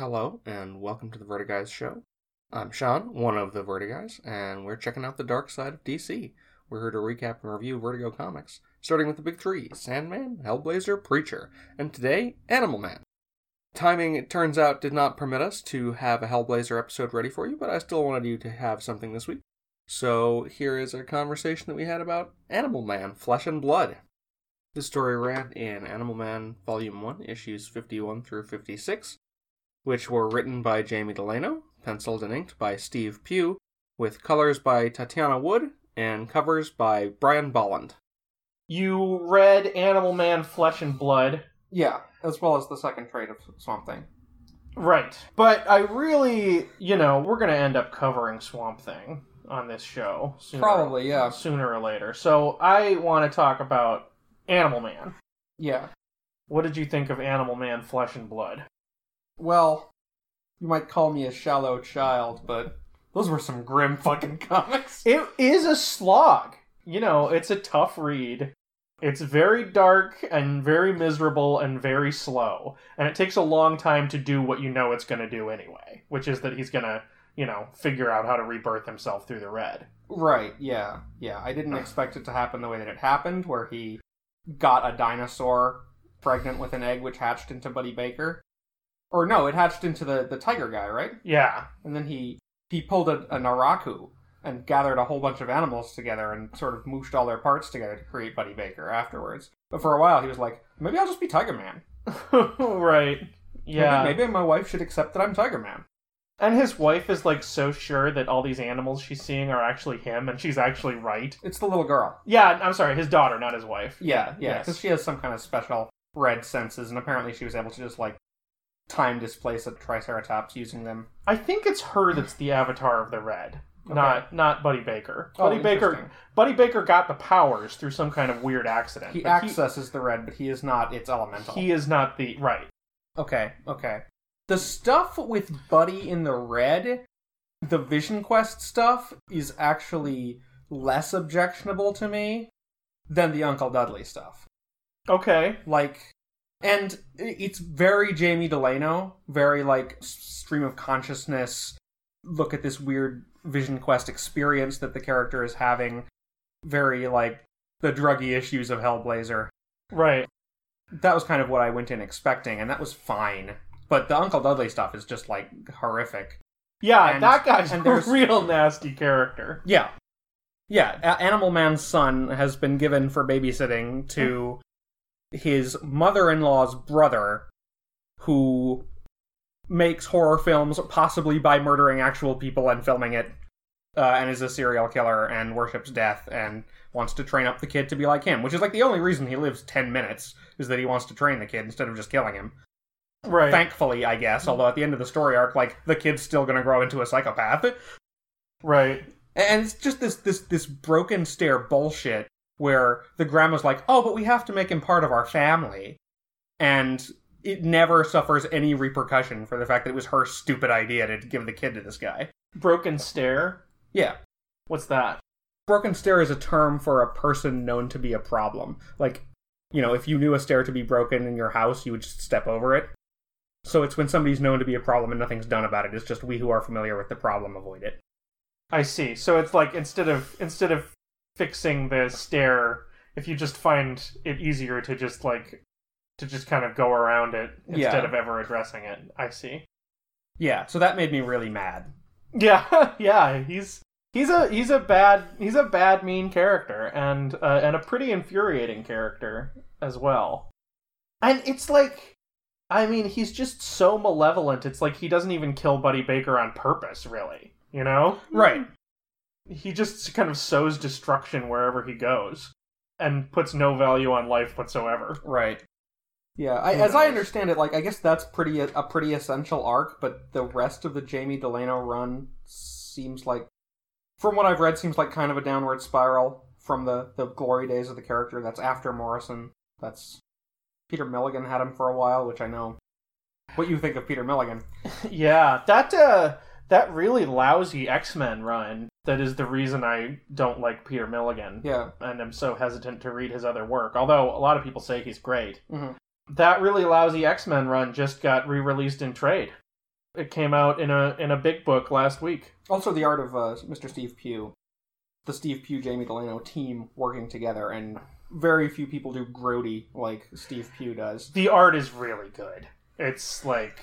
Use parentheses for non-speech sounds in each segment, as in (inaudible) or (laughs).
welcome to the Vertiguys show. I'm Sean, one of the Vertiguys, and we're checking out the dark side of DC. We're here to recap and review Vertigo comics, starting with the big three Sandman, Hellblazer, Preacher, and today, Animal Man. Timing, it turns out, did not permit us to have a Hellblazer episode ready for you, but I still wanted you to have something this week. So here is a conversation that we had about Animal Man, Flesh and Blood. This story ran in Animal Man Volume 1, issues 51 through 56, which were written by Jamie Delano, penciled and inked by Steve Pugh, with colors by Tatiana Wood and covers by Brian Bolland. You read Animal Man Flesh and Blood. Yeah, as well as the second trade of Swamp Thing. Right. But I really, you know, we're going to end up covering Swamp Thing on this show. Sooner, Probably, yeah. Sooner or later. So I want to talk about Animal Man. Yeah. What did you think of Animal Man Flesh and Blood? Well, you might call me a shallow child, but those were some grim fucking (laughs) comics. It is a slog. You know, it's a tough read. It's very dark and very miserable and very slow. And it takes a long time to do what you know it's going to do anyway, which is that he's going to, you know, figure out how to rebirth himself through the red. Right, yeah. Yeah, I didn't expect it to happen the way that it happened, where he got a dinosaur pregnant with an egg which hatched into Buddy Baker. Or no, it hatched into the, the tiger guy, right? Yeah. And then he he pulled a, a Naraku and gathered a whole bunch of animals together and sort of mooshed all their parts together to create Buddy Baker afterwards. But for a while he was like, maybe I'll just be Tiger Man. (laughs) right. Yeah. Maybe, maybe my wife should accept that I'm Tiger Man. And his wife is like so sure that all these animals she's seeing are actually him, and she's actually right. It's the little girl. Yeah, I'm sorry, his daughter, not his wife. Yeah, yeah, Yes. because she has some kind of special red senses, and apparently she was able to just like time displace a Triceratops using them. I think it's her that's the avatar of the red, Okay. not not Buddy Baker. Oh, Buddy Baker. Buddy Baker got the powers through some kind of weird accident. He accesses the red, but he is not its elemental. He is not the right. Okay, okay. The stuff with Buddy in the red, the Vision Quest stuff, is actually less objectionable to me than the Uncle Dudley stuff. Okay. Like, and it's very Jamie Delano, very like stream of consciousness. Look at this weird Vision Quest experience that the character is having. Very like the druggy issues of Hellblazer. Right. That was kind of what I went in expecting, and that was fine. But the Uncle Dudley stuff is just like horrific. Yeah, And- that guy's and a (laughs) real nasty character. Yeah. Yeah, Animal Man's son has been given for babysitting to mm. His mother in law's brother, who makes horror films possibly by murdering actual people and filming it, uh, and is a serial killer and worships death and wants to train up the kid to be like him, which is like the only reason he lives 10 minutes, is that he wants to train the kid instead of just killing him. Right. Thankfully, I guess, although at the end of the story arc, like, the kid's still gonna grow into a psychopath. right. And it's just this this this broken stair bullshit where the grandma's like, "Oh, but we have to make him part of our family," and it never suffers any repercussion for the fact that it was her stupid idea to give the kid to this guy. Broken stair. Yeah, What's that? broken stair is a term for a person known to be a problem. Like, you know, if you knew a stair to be broken in your house, you would just step over it. So it's when somebody's known to be a problem and nothing's done about it. It's just we who are familiar with the problem avoid it. I see. So it's like instead of instead of fixing the stair, if you just find it easier to just like to just kind of go around it instead Yeah. of ever addressing it. I see. Yeah, so that made me really mad. Yeah, (laughs) yeah. He's he's a he's a bad he's a bad mean character and uh, and a pretty infuriating character as well. And it's like, I mean, he's just so malevolent. It's like he doesn't even kill Buddy Baker on purpose, really. You know? Right. He just kind of sows destruction wherever he goes, and puts no value on life whatsoever. Right. Yeah, I, as I understand it, like I guess that's pretty a pretty essential arc, but the rest of the Jamie Delano run seems like, from what I've read, seems like kind of a downward spiral from the the glory days of the character. That's after Morrison. That's Peter Milligan had him for a while, which I know. What you think of Peter Milligan? (laughs) Yeah, that uh, that really lousy X Men run. That is the reason I don't like Peter Milligan. Yeah. and I'm so hesitant to read his other work. Although a lot of people say he's great. Mhm. That really lousy X Men run just got re-released in trade. It came out in a in a big book last week. Also, the art of uh, Mr. Steve Pugh, the Steve Pugh Jamie Delano team working together, and very few people do grody like Steve Pugh does. The art is really good. It's like,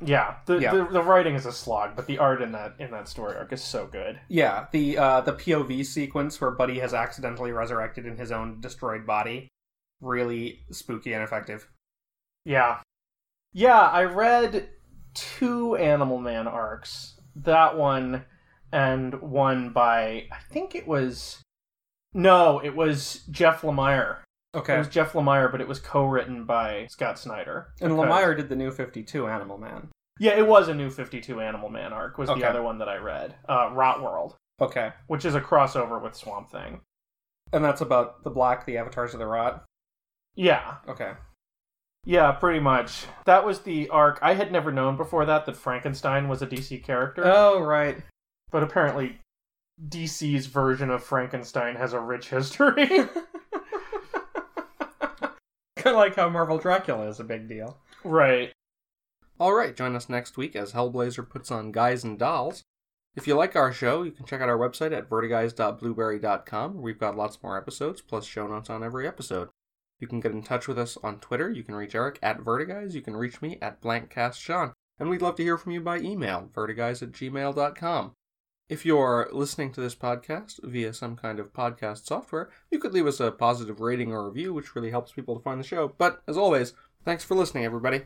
yeah, the, Yeah. the the writing is a slog, but the art in that in that story arc is so good. Yeah, the uh, the POV sequence where Buddy has accidentally resurrected in his own destroyed body, really spooky and effective. Yeah, yeah. I read two Animal Man arcs. That one and one by I think it was no, it was Jeff Lemire. It was Jeff Lemire, but it was co-written by Scott Snyder. and Because- Lemire did the new Fifty Two Animal Man. Yeah, it was a new 52 Animal Man arc. Was Okay. the other one that I read. Uh, Rot World, Okay, which is a crossover with Swamp Thing. and that's about the black, the avatars of the rot. Yeah, Okay, yeah, pretty much. That was the arc. I had never known before that that Frankenstein was a DC character, oh right. but apparently DC's version of Frankenstein has a rich history. (laughs) kind of like how Marvel Dracula is a big deal. right. Alright, join us next week as Hellblazer puts on Guys and Dolls. If you like our show, you can check out our website at vertiguys.blueberry.com. We've got lots more episodes, plus show notes on every episode. You can get in touch with us on Twitter. You can reach Eric at Vertiguys. You can reach me at blankcastsean. And we'd love to hear from you by email, vertiguys at gmail.com. If you're listening to this podcast via some kind of podcast software, you could leave us a positive rating or review, which really helps people to find the show. But as always, thanks for listening, everybody.